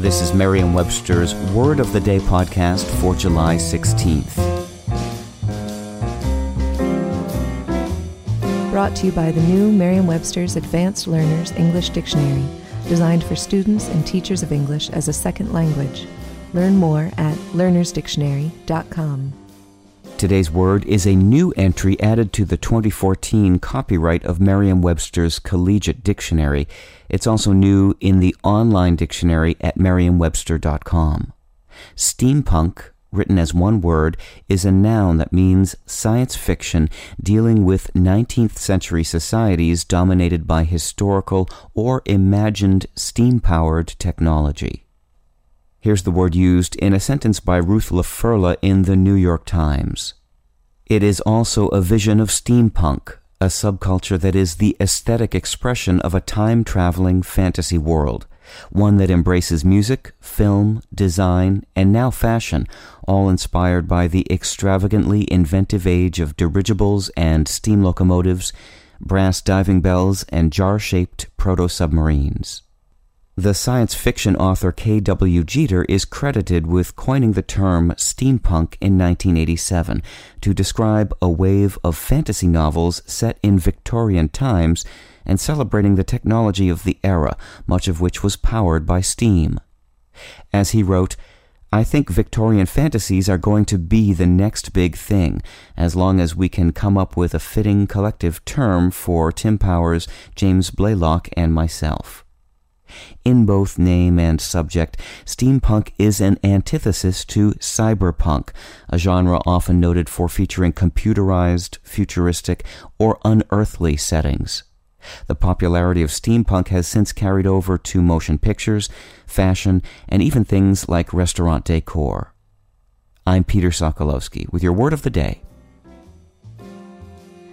This is Merriam Webster's Word of the Day podcast for July 16th. Brought to you by the new Merriam Webster's Advanced Learners English Dictionary, designed for students and teachers of English as a second language. Learn more at learnersdictionary.com. Today's word is a new entry added to the 2014 copyright of Merriam Webster's Collegiate Dictionary. It's also new in the online dictionary at merriam-webster.com. Steampunk, written as one word, is a noun that means science fiction dealing with 19th century societies dominated by historical or imagined steam powered technology. Here's the word used in a sentence by Ruth La Ferla in the New York Times. It is also a vision of steampunk, a subculture that is the aesthetic expression of a time traveling fantasy world, one that embraces music, film, design, and now fashion, all inspired by the extravagantly inventive age of dirigibles and steam locomotives, brass diving bells, and jar shaped proto submarines. The science fiction author K.W. Jeter is credited with coining the term steampunk in 1987 to describe a wave of fantasy novels set in Victorian times and celebrating the technology of the era, much of which was powered by steam. As he wrote, I think Victorian fantasies are going to be the next big thing, as long as we can come up with a fitting collective term for Tim Powers, James Blaylock, and myself. In both name and subject, steampunk is an antithesis to cyberpunk, a genre often noted for featuring computerized, futuristic, or unearthly settings. The popularity of steampunk has since carried over to motion pictures, fashion, and even things like restaurant decor. I'm Peter Sokolowski with your word of the day.